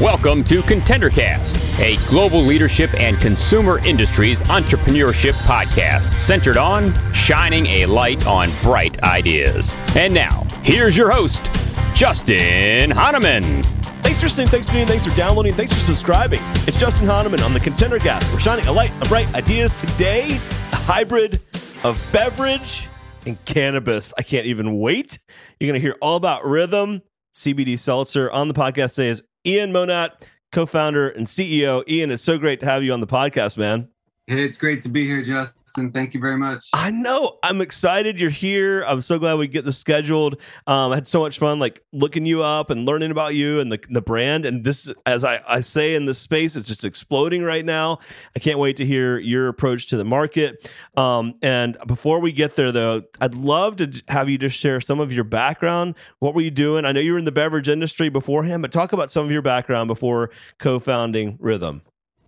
Welcome to ContenderCast, a global leadership and consumer industries entrepreneurship podcast centered on shining a light on bright ideas. And now, here's your host, Justin Hahnemann. Thanks for listening, thanks for tuning, thanks for downloading, thanks for subscribing. It's Justin Hahnemann on the ContenderCast. We're shining a light on bright ideas today, a hybrid of beverage and cannabis. I can't even wait. You're going to hear all about rhythm, CBD seltzer. On the podcast today is Ian Monat, co founder and CEO. Ian, it's so great to have you on the podcast, man. It's great to be here, Justin. Thank you very much. I know. I'm excited you're here. I'm so glad we get this scheduled. Um, I had so much fun, like looking you up and learning about you and the, the brand. And this, as I, I say in this space, it's just exploding right now. I can't wait to hear your approach to the market. Um, and before we get there, though, I'd love to have you just share some of your background. What were you doing? I know you were in the beverage industry beforehand, but talk about some of your background before co founding Rhythm.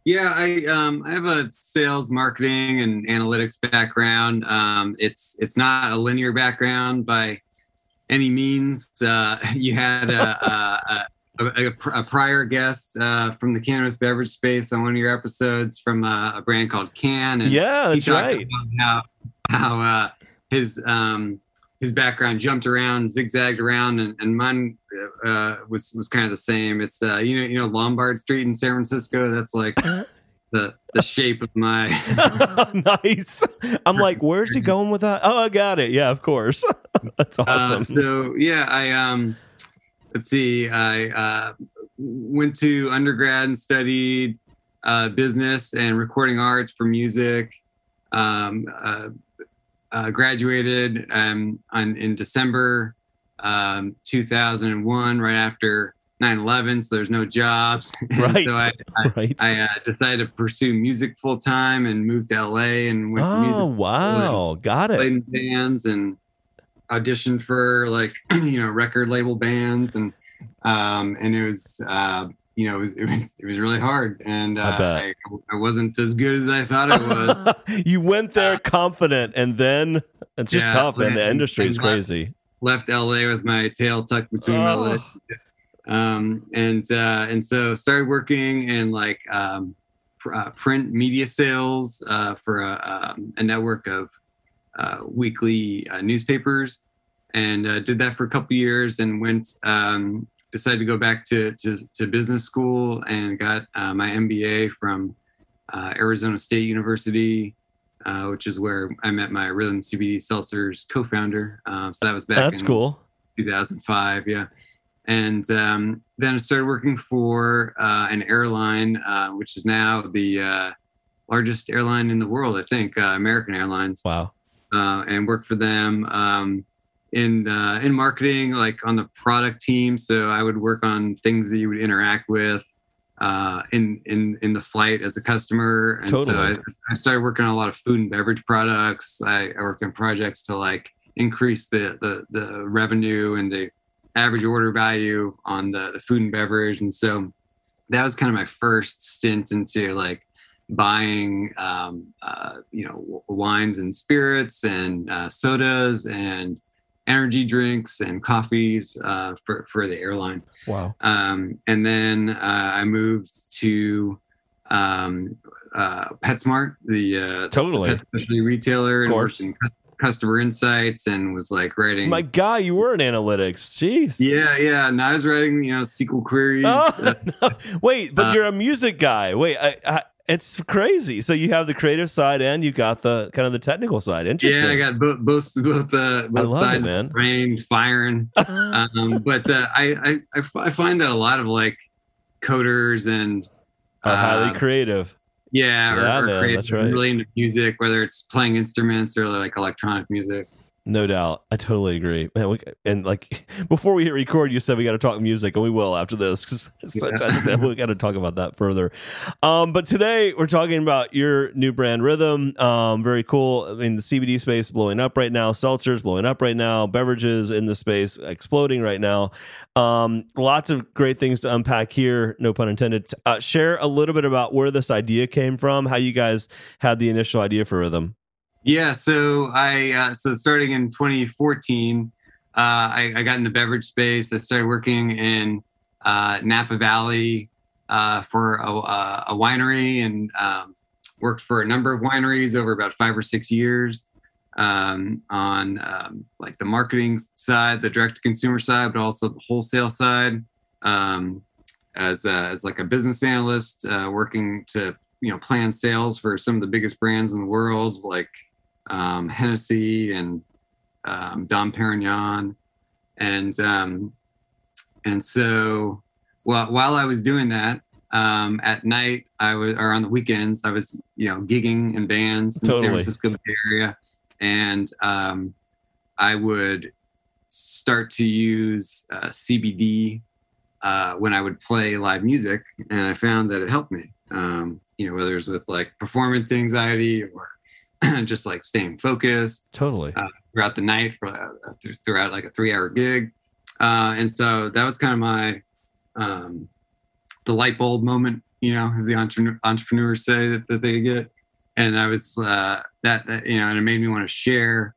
Yeah, I um, I have a sales, marketing, and analytics background. Um, it's it's not a linear background by any means. Uh, you had a, a, a, a prior guest uh, from the cannabis beverage space on one of your episodes from a, a brand called Cann, and yeah, that's right. how how uh, his um, his background jumped around, zigzagged around, and, and mine uh, was was kind of the same. It's uh, you know you know Lombard Street in San Francisco. That's like the the shape of my. nice. I'm like, where's he going with that? Oh, I got it. Yeah, of course. That's uh, awesome. Uh, so yeah, I um, let's see, I uh, went to undergrad and studied uh, business and recording arts for music. Um, uh, uh, graduated um, on, in December um, 2001, right after 9/11. So there's no jobs. Right. so I, I, right. I uh, decided to pursue music full time and moved to LA and went oh, to music. wow, got it. Played in bands and auditioned for like you know record label bands and um, and it was uh, you know, it was, it was, it was really hard, and uh, I, I, I, wasn't as good as I thought I was. you went there uh, confident, and then it's just yeah, tough, man. The industry is crazy. Left, LA with my tail tucked between oh. my legs, um, and uh, and so started working in like um, pr- uh, print media sales uh, for a, um, a, network of uh, weekly newspapers, and did that for a couple years, and went um, decided to go back to, to, to business school and got uh, my MBA from uh, Arizona State University, uh, which is where I met my Rhythm CBD Seltzers co-founder. Um, so that was back That's in cool. 2005. Yeah. And um, then I started working for uh, an airline, uh, which is now the uh, largest airline in the world, I think, American Airlines. Wow. and worked for them. Um, in uh, in marketing, like on the product team. So I would work on things that you would interact with uh, in in in the flight as a customer. And totally. so I, I, started working on a lot of food and beverage products. I, I worked on projects to like increase the, the the revenue and the average order value on the, the food and beverage. And so that was kind of my first stint into like buying um, uh, you know wines and spirits and uh, sodas and energy drinks and coffees uh, for for the airline. Wow. Um, and then uh, I moved to um, uh, PetSmart, the uh, totally pet specialty retailer, and worked in customer insights and was like writing. My guy, you were in analytics. Jeez. Yeah, yeah. And I was writing, you know, SQL queries. Oh, uh, no. Wait, but uh, you're a music guy. Wait, I, I it's crazy. So you have the creative side and you got the kind of the technical side. Interesting. Yeah, I got both both both, uh, both sides it, man. brain firing. um, but uh, I, I I find that a lot of like coders and are highly uh, creative. Yeah, yeah or, or man, creative, that's right. really into music, whether it's playing instruments or like electronic music. No doubt. I totally agree. Man, we, and like before we hit record, you said we got to talk music, and we will after this because yeah. we got to talk about that further. Um, but today we're talking about your new brand Rhythm. Um, very cool. I mean, the CBD space blowing up right now, seltzers blowing up right now, beverages in the space exploding right now. Um, lots of great things to unpack here, no pun intended. Uh, share a little bit about where this idea came from, how you guys had the initial idea for Rhythm. Yeah, so I uh, so starting in 2014, uh, I, I, got in the beverage space. I started working in uh, Napa Valley uh, for a, a, winery and um, worked for a number of wineries over about five or six years um, on um, like the marketing side, the direct to consumer side, but also the wholesale side. Um, as, a, as like a business analyst, uh, working to you know plan sales for some of the biggest brands in the world, like um, Hennessy and um, Dom Perignon, and um, and so well, while I was doing that, um, at night I was or on the weekends I was you know gigging in bands in totally. the San Francisco Bay Area, and um, I would start to use uh, CBD uh, when I would play live music, and I found that it helped me. Um, you know, whether it's with like performance anxiety or just like staying focused. Totally. Uh, throughout the night for uh, throughout like a three-hour gig, uh, and so that was kind of my um, the light bulb moment. You know, as the entre- entrepreneurs say that, that they get, and I was uh, that, that you know, and it made me want to share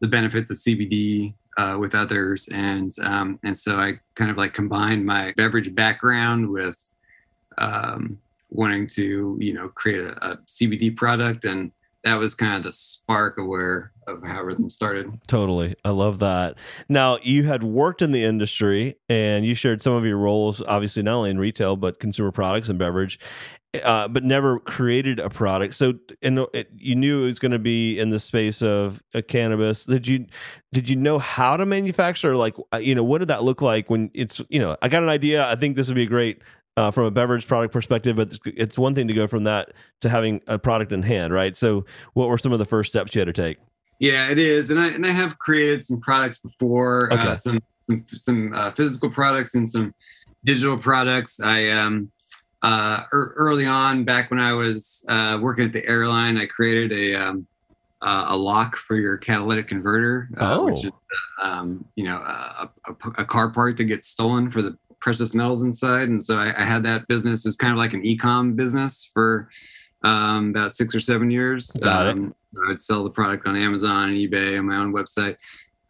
the benefits of CBD uh, with others, and um, and so I kind of like combined my beverage background with um, wanting to you know create a, a CBD product and that was kind of the spark of where of how everything started. Totally. I love that. Now, you had worked in the industry and you shared some of your roles, obviously, not only in retail, but consumer products and beverage, uh, but never created a product. So, and it, you knew it was going to be in the space of uh, cannabis. Did you, did you know how to manufacture? Like, uh, you know, what did that look like when it's, you know, I got an idea. I think this would be a great uh, from a beverage product perspective, but it's one thing to go from that to having a product in hand, right? So, what were some of the first steps you had to take? Yeah, it is, and I and I have created some products before, uh, okay. uh, some some some uh, physical products and some digital products. I um uh er, early on, back when I was uh, working at the airline, I created a um, uh, a lock for your catalytic converter, uh, oh. which is um, you know a, a, a, car part that gets stolen for the precious metals inside. And so I, I had that business. It was kind of like an e-com business for um, about six or seven years. Got um. I would sell the product on Amazon and eBay on my own website.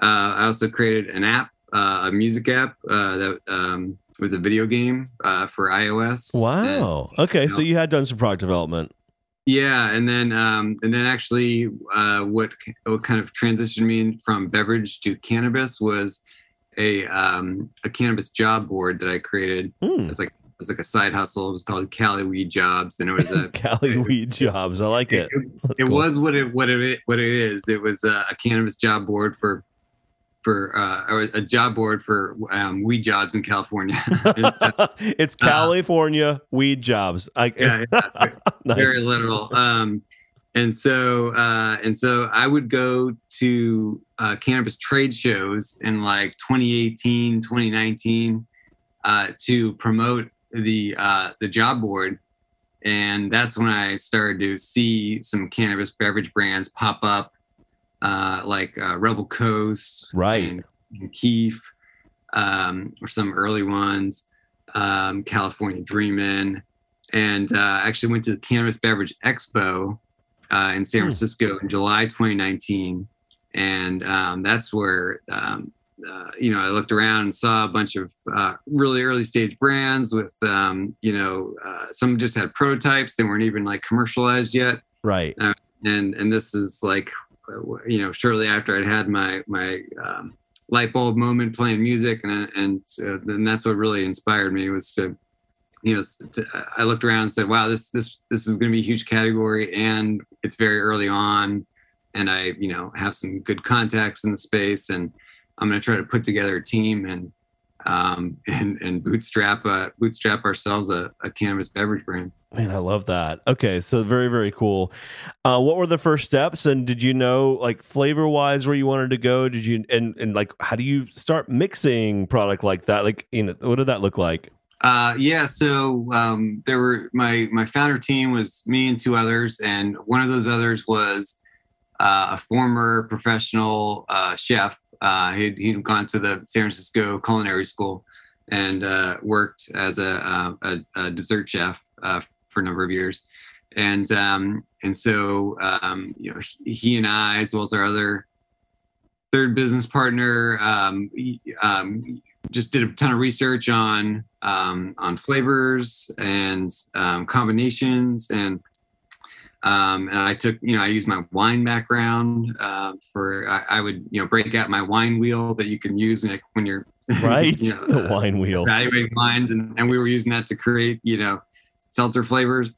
Uh, I also created an app, uh, a music app uh, that um, was a video game uh, for iOS. Wow. And, okay, you know, so you had done some product development. Yeah, and then um, and then actually, uh, what what kind of transitioned me from beverage to cannabis was a um, a cannabis job board that I created. Mm. It's like it's like a side hustle. It was called Cali Weed Jobs, and it was a Cali Weed Jobs. I like it. It, it cool. was what it what it what it is. It was a, a cannabis job board for for uh, or a job board for um, weed jobs in California. it's, uh, it's, California uh, weed jobs. I, yeah, yeah, nice. very literal. Um, and so uh, and so I would go to uh, cannabis trade shows in like 2018, 2019 uh, to promote the uh, the job board, and that's when I started to see some cannabis beverage brands pop up, uh, like uh, Rebel Coast, right, and, and Keef, um, or some early ones, um, California Dreamin', and actually went to the Cannabis Beverage Expo uh, in San hmm. Francisco in July 2019, and um, that's where um, uh, you know I looked around and saw a bunch of uh, really early stage brands with um, you know uh, some just had prototypes; they weren't even like commercialized yet. Right. Uh, and and this is like you know shortly after I'd had my my um, light bulb moment playing music, and and uh, then that's what really inspired me was to you know, to, I looked around and said, "Wow, this this this is going to be a huge category, and it's very early on, and I, you know, have some good contacts in the space, and I'm going to try to put together a team and um, and and bootstrap uh, bootstrap ourselves a, a cannabis beverage brand." Man, I love that. Okay, so very very cool. Uh, what were the first steps, and did you know like flavor wise where you wanted to go? Did you and and like how do you start mixing product like that? Like, you know, what did that look like? Uh, yeah, so um, there were my my founder team was me and two others, and one of those others was uh, a former professional uh, chef. Uh, he'd, he'd gone to the San Francisco Culinary School and uh, worked as a, uh, a, a dessert chef for a number of years, and um, and so um, you know he, he, and I, as well as our other third business partner um, um, just did a ton of research on um, on flavors and um, combinations and um, and I took you know I used my wine background uh, for I, I, would you know break out my wine wheel that you can use like, when you're right you know, the wine wheel evaluating wines and, and we were using that to create you know seltzer flavors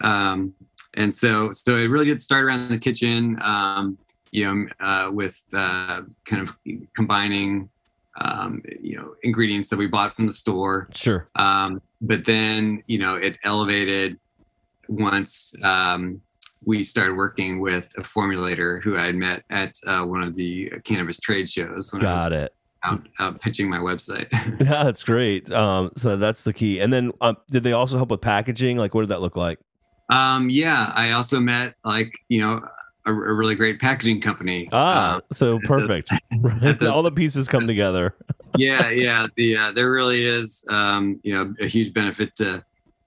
um, and so so it really did start around the kitchen um, you know uh, with uh, kind of combining um, you know ingredients that we bought from the store. Sure. Um, but then you know it elevated once um, we started working with a formulator who I had met at uh, one of the cannabis trade shows. When Got I was it. Out, out pitching my website. yeah, that's great. Um, so that's the key. And then, um, did they also help with packaging? Like, what did that look like? Um, yeah, I also met like you know a, a really great packaging company. Ah, uh, so perfect. All the pieces come together. yeah, yeah. The uh, there really is, um, you know, a huge benefit to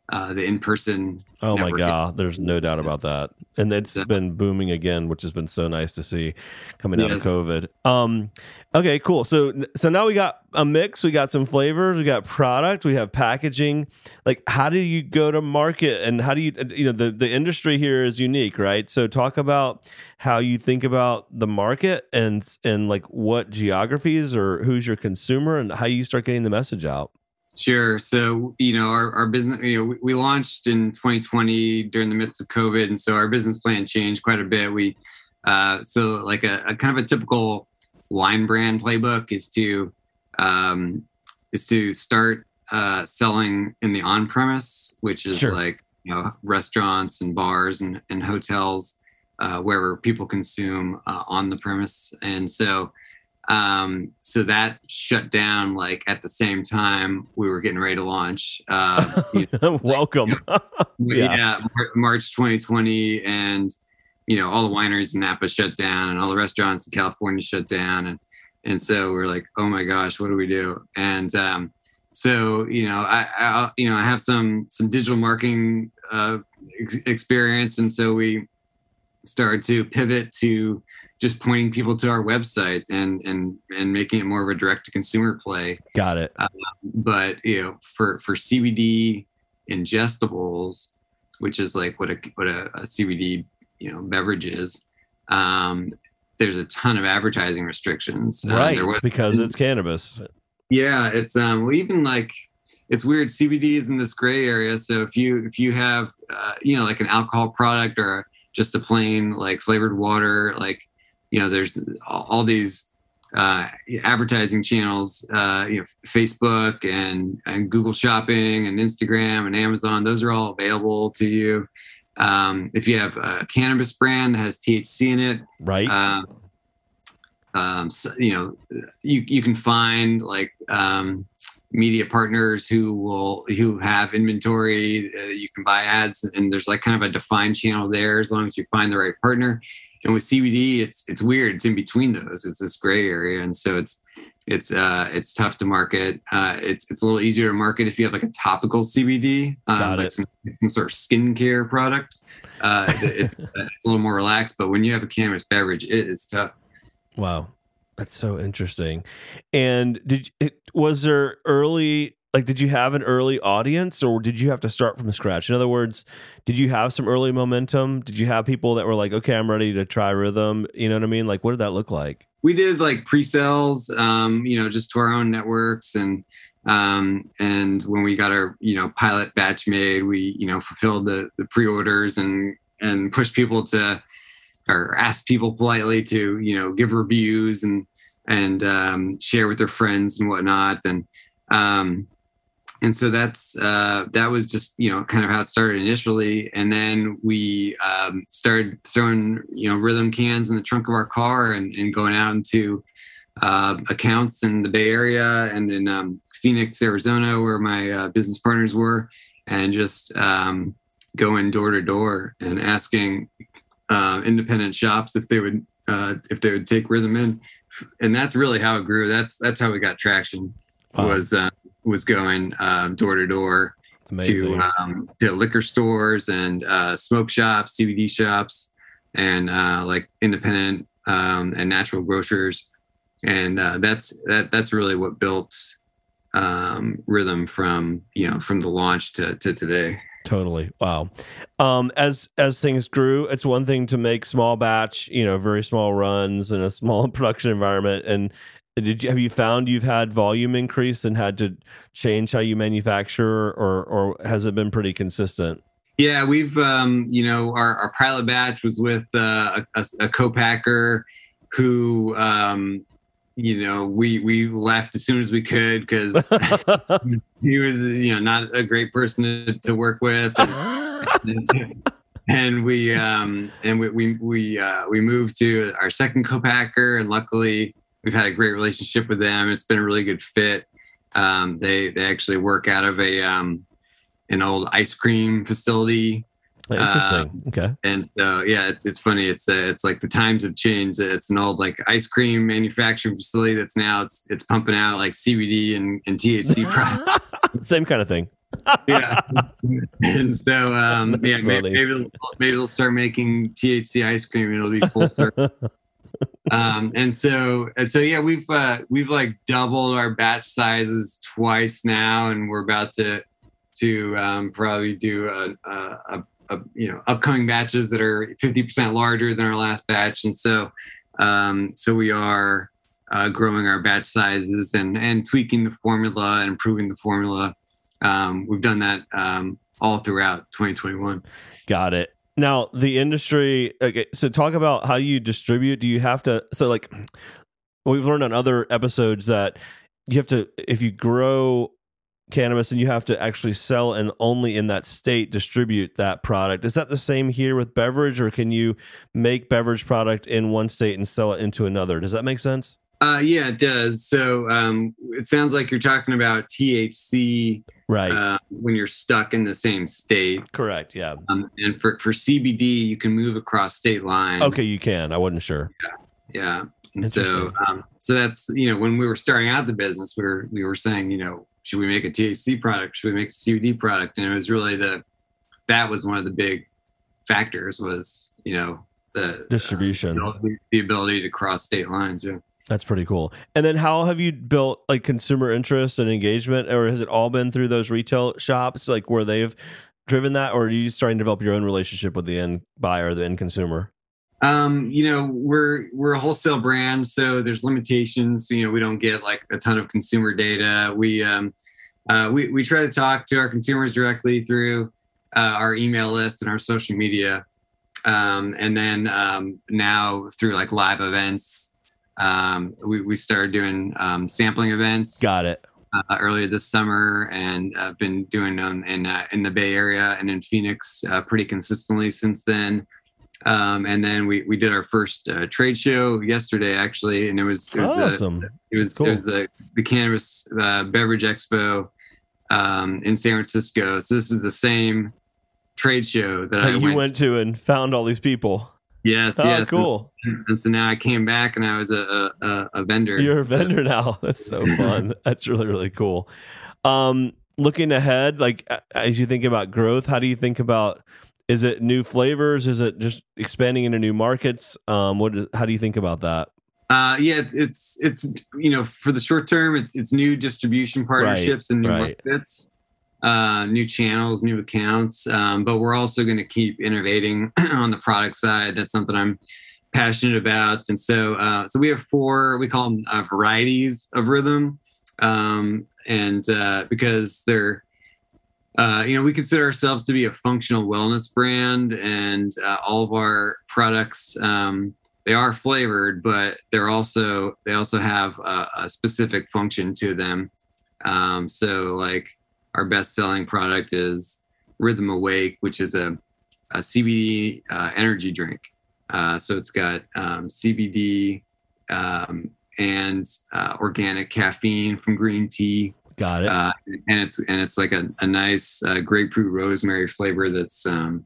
uh, the in-person. Oh my god, there's no doubt about that, and it's so, been booming again, which has been so nice to see coming out yes. of COVID. Um, okay, cool. So so now we got a mix, we got some flavors, we got product, we have packaging. Like, how do you go to market, and how do you you know the the industry here is unique, right? So talk about how you think about the market and and like what geographies or who's your consumer and how you start getting the message out. Sure. So, you know, our, our business, you know, we launched in 2020 during the midst of COVID. And so our business plan changed quite a bit. We, uh, so like a, a kind of a typical wine brand playbook is to, um, is to start uh, selling in the on premise, which is sure. like, you know, restaurants and bars and, and hotels, uh, wherever people consume uh, on the premise. And so, um, so that shut down like at the same time we were getting ready to launch. Uh, you know, Welcome. You know, yeah. yeah, March 2020, and you know all the wineries in Napa shut down, and all the restaurants in California shut down, and and so we're like, oh my gosh, what do we do? And um, so you know, I, I, you know I have some some digital marketing uh, ex- experience, and so we started to pivot to just pointing people to our website and and and making it more of a direct to consumer play. Got it. Um, but you know, for for CBD ingestibles, which is like what a what a, a CBD you know beverage is, um, there's a ton of advertising restrictions. Um, right, was, because it's cannabis. Yeah, it's um well even like it's weird. CBD is in this gray area. So if you if you have uh, you know like an alcohol product or just a plain like flavored water, like you know, there's all these uh, advertising channels, uh, you know, Facebook and, and Google Shopping and Instagram and Amazon. Those are all available to you. Um, if you have a cannabis brand that has THC in it, right? Uh, um, so, you know, you you can find like um, media partners who will who have inventory. Uh, you can buy ads, and there's like kind of a defined channel there as long as you find the right partner and with CBD, it's it's weird. It's in between those. It's this gray area, and so it's it's uh, it's tough to market. Uh, it's it's a little easier to market if you have like a topical CBD, um, like some, some sort of skincare product. Uh, it's, it's a little more relaxed, but when you have a cannabis beverage, it is tough. Wow, that's so interesting. And did it was there early like did you have an early audience or did you have to start from scratch? In other words did you have some early momentum? Did you have people that were like okay i'm ready to try rhythm you know what i mean? Like what did that look like? We did like pre-sales um, you know just to our own networks and um, and when we got our you know pilot batch made we you know fulfilled the, the pre-orders and and pushed people to or asked people politely to you know give reviews and and um, share with their friends and whatnot and um, and so that's uh, that was just you know kind of how it started initially. And then we um, started throwing you know rhythm cans in the trunk of our car and, and going out into uh, accounts in the bay area and in um, phoenix arizona where my uh, business partners were and just um, going door to door and asking uh, independent shops if they would uh, if they would take rhythm in. And that's really how it grew. That's that's how we got traction wow. was uh, was going um, door to door to um, to liquor stores and uh, smoke shops, CBD shops, and uh, like independent um, and natural grocers and uh, that's that that's really what built um, rhythm from you know from the launch to to today. Totally. Wow. Um, as as things grew, it's one thing to make small batch, you know, very small runs in a small production environment. And did you have you found you've had volume increase and had to change how you manufacture, or or has it been pretty consistent? Yeah, we've um, you know our, our pilot batch was with uh, a, a co-packer who um, you know, we we left as soon as we could because he was, you know, not a great person to, to work with, and, and we um and we we we uh, we moved to our second co-packer, and luckily we've had a great relationship with them. It's been a really good fit. Um, they they actually work out of a um an old ice cream facility Interesting. Um, okay. And so, yeah, it's, it's funny. It's uh, it's like the times have changed. It's an old like ice cream manufacturing facility that's now it's it's pumping out like CBD and, and THC products. Same kind of thing. yeah. And so, um, yeah, maybe, maybe they'll, maybe they'll start making THC ice cream. And it'll be full circle. Um, and so and so, yeah, we've uh, we've like doubled our batch sizes twice now, and we're about to to um, probably do a, a, a you know upcoming batches that are 50% larger than our last batch. And so um, so we are uh, growing our batch sizes and and tweaking the formula and improving the formula. Um, we've done that um, all throughout 2021 got it now the industry okay so talk about how you distribute do you have to so like we've learned on other episodes that you have to if you grow cannabis and you have to actually sell and only in that state distribute that product. Is that the same here with beverage or can you make beverage product in one state and sell it into another? Does that make sense? Uh, yeah, it does. So um, it sounds like you're talking about THC, right? Uh, when you're stuck in the same state, correct? Yeah. Um, and for for CBD, you can move across state lines. Okay, you can. I wasn't sure. Yeah, yeah. And so, um, so that's you know when we were starting out the business, we were we were saying you know should we make a THC product? Should we make a CBD product? And it was really the that was one of the big factors was you know the distribution, uh, the ability to cross state lines. Yeah. That's pretty cool. And then how have you built like consumer interest and engagement, or has it all been through those retail shops, like where they've driven that, or are you starting to develop your own relationship with the end buyer, the end consumer? Um, you know, we're we're a wholesale brand, so there's limitations. You know, we don't get like a ton of consumer data. We um, uh, we we try to talk to our consumers directly through uh, our email list and our social media, um, and then um, now through like live events. Um, we we started doing um, sampling events. Got it. Uh, earlier this summer, and I've been doing them in uh, in the Bay Area and in Phoenix uh, pretty consistently since then. Um, and then we, we did our first uh, trade show yesterday, actually, and it was it was awesome. the it was cool. it was the the cannabis uh, beverage expo um, in San Francisco. So this is the same trade show that I you went, went to and found all these people. Yes, oh, yes, cool. And, and, so now I came back and I was a a, a vendor. You're a vendor so. now. That's so fun. That's really really cool. Um, looking ahead, like as you think about growth, how do you think about is it new flavors? Is it just expanding into new markets? Um, what? How do you think about that? Uh, yeah, it's it's you know for the short term, it's it's new distribution partnerships right, and new right. markets, uh, new channels, new accounts. Um, but we're also going to keep innovating on the product side. That's something I'm passionate about. And so uh, so we have four we call them uh, varieties of rhythm, um, and uh, because they're uh, you know, we consider ourselves to be a functional wellness brand, and uh, all of our products um, they are flavored, but they're also they also have a, a specific function to them. Um, so, like our best-selling product is Rhythm Awake, which is a, a CBD uh, energy drink. Uh, so it's got um, CBD um, and uh, organic caffeine from green tea Got it. Uh, and it's and it's like a, a nice uh, grapefruit rosemary flavor that's um,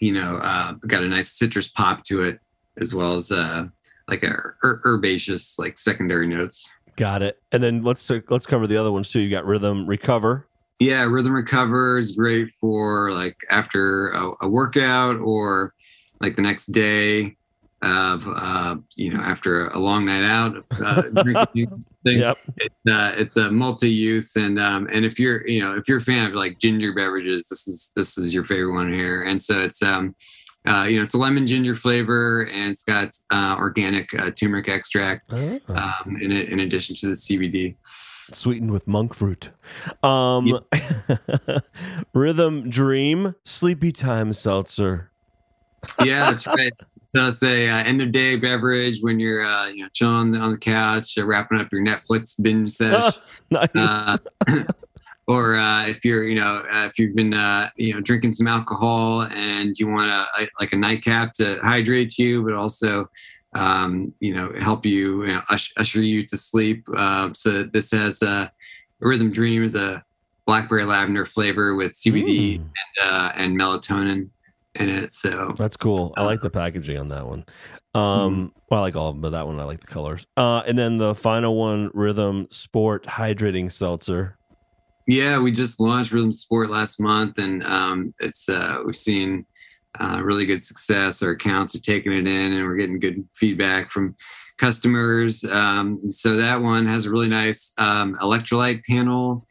you know uh, got a nice citrus pop to it as well as uh, like a her- herbaceous like secondary notes. Got it. And then let's let's cover the other ones too. You got Rhythm Recover. Yeah, Rhythm Recover is great for like after a, a workout or like the next day. of uh, you know after a long night out of uh, drinking. Yep. It, uh, it's a multi-use and um, and if you're you know if you're a fan of like ginger beverages, this is this is your favorite one here. And so it's um uh, you know it's a lemon ginger flavor and it's got uh, organic uh, turmeric extract Oh. um, in it in addition to the CBD. Sweetened with monk fruit. Um, Rhythm Dream Sleepy Time Seltzer. yeah, that's right. So it's a uh, end of day beverage when you're uh, you know chilling on the, on the couch, uh, wrapping up your Netflix binge sesh, nice. uh, or uh, if you're you know uh, if you've been uh, you know drinking some alcohol and you want a, like a nightcap to hydrate you, but also um, you know help you, you know, usher, usher you to sleep. Uh, so this has a Rhythm Dream is a blackberry lavender flavor with CBD Mm, and, uh, and melatonin in it. So that's cool. I like the packaging on that one. Um, well, I like all of them, but that one I like the colors. Uh, and then the final one, Rhythm Sport Hydrating Seltzer. Yeah, we just launched Rhythm Sport last month, and um, it's uh, we've seen uh, really good success. Our accounts are taking it in, and we're getting good feedback from customers. Um, so that one has a really nice um, electrolyte panel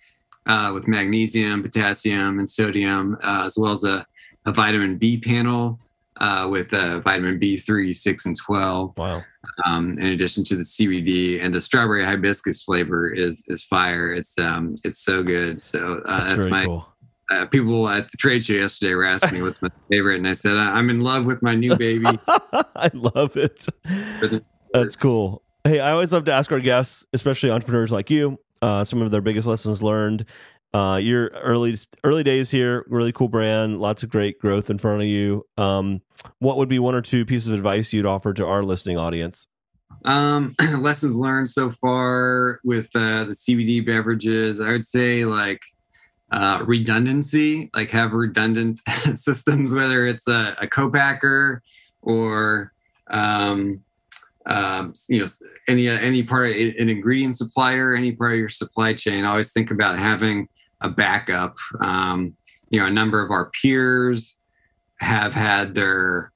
uh, with magnesium, potassium, and sodium, uh, as well as a, a vitamin B panel uh, with uh, vitamin B3, 6, and 12 Wow. um, in addition to the CBD and the strawberry hibiscus flavor is is fire. It's um it's so good. So uh, That's, that's, my cool. Uh, people at the trade show yesterday were asking me what's my favorite, and I said "I- I'm in love with my new baby. I love it. That's cool. Hey, I always love to ask our guests, especially entrepreneurs like you, uh, some of their biggest lessons learned. Uh, your early early days here, really cool brand, lots of great growth in front of you. Um, what would be one or two pieces of advice you'd offer to our listening audience? Um, lessons learned so far with uh, the CBD beverages, I would say like uh, redundancy, like have redundant systems, whether it's a, a co-packer or um, um, you know any any part of an ingredient supplier, any part of your supply chain. Always think about having a backup. Um, you know, a number of our peers have had their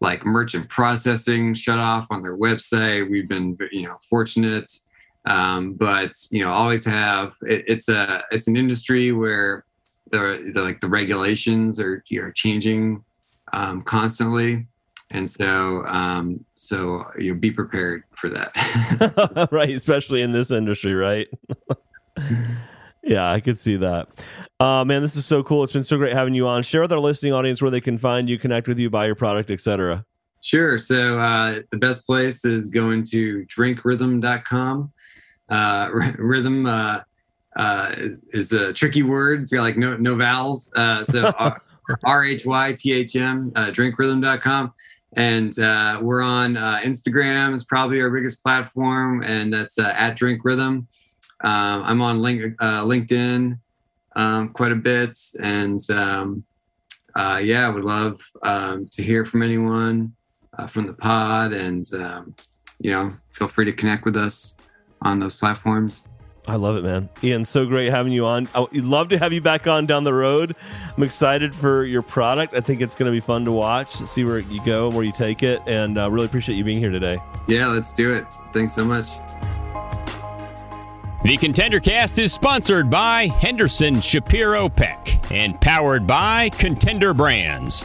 like merchant processing shut off on their website. We've been, you know, fortunate, um, but you know, always have. It, it's a it's an industry where the, the like the regulations are are changing um, constantly, and so um, so you know, be prepared for that. right, especially in this industry, right? yeah, I could see that. Uh, man, this is so cool. It's been so great having you on. Share with our listening audience where they can find you, connect with you, buy your product, etc. Sure. So uh, the best place is going to drinkrhythm.com. Uh, rhythm uh, uh, is a tricky word. It's got like no no vowels. Uh, so R H Y T H M. Uh, drinkrhythm.com. And uh, we're on uh, Instagram. is probably our biggest platform, and that's uh, at Drink Rhythm. Um, I'm on link, uh, LinkedIn um, quite a bit, and um, uh, yeah, I would love um, to hear from anyone uh, from the pod, and um, you know, feel free to connect with us on those platforms. I love it, man. Ian, so great having you on. I would love to have you back on down the road. I'm excited for your product. I think it's going to be fun to watch, see where you go, where you take it, and uh, really appreciate you being here today. Yeah, let's do it. Thanks so much. The Contender Cast is sponsored by Henderson Shapiro Peck and powered by Contender Brands.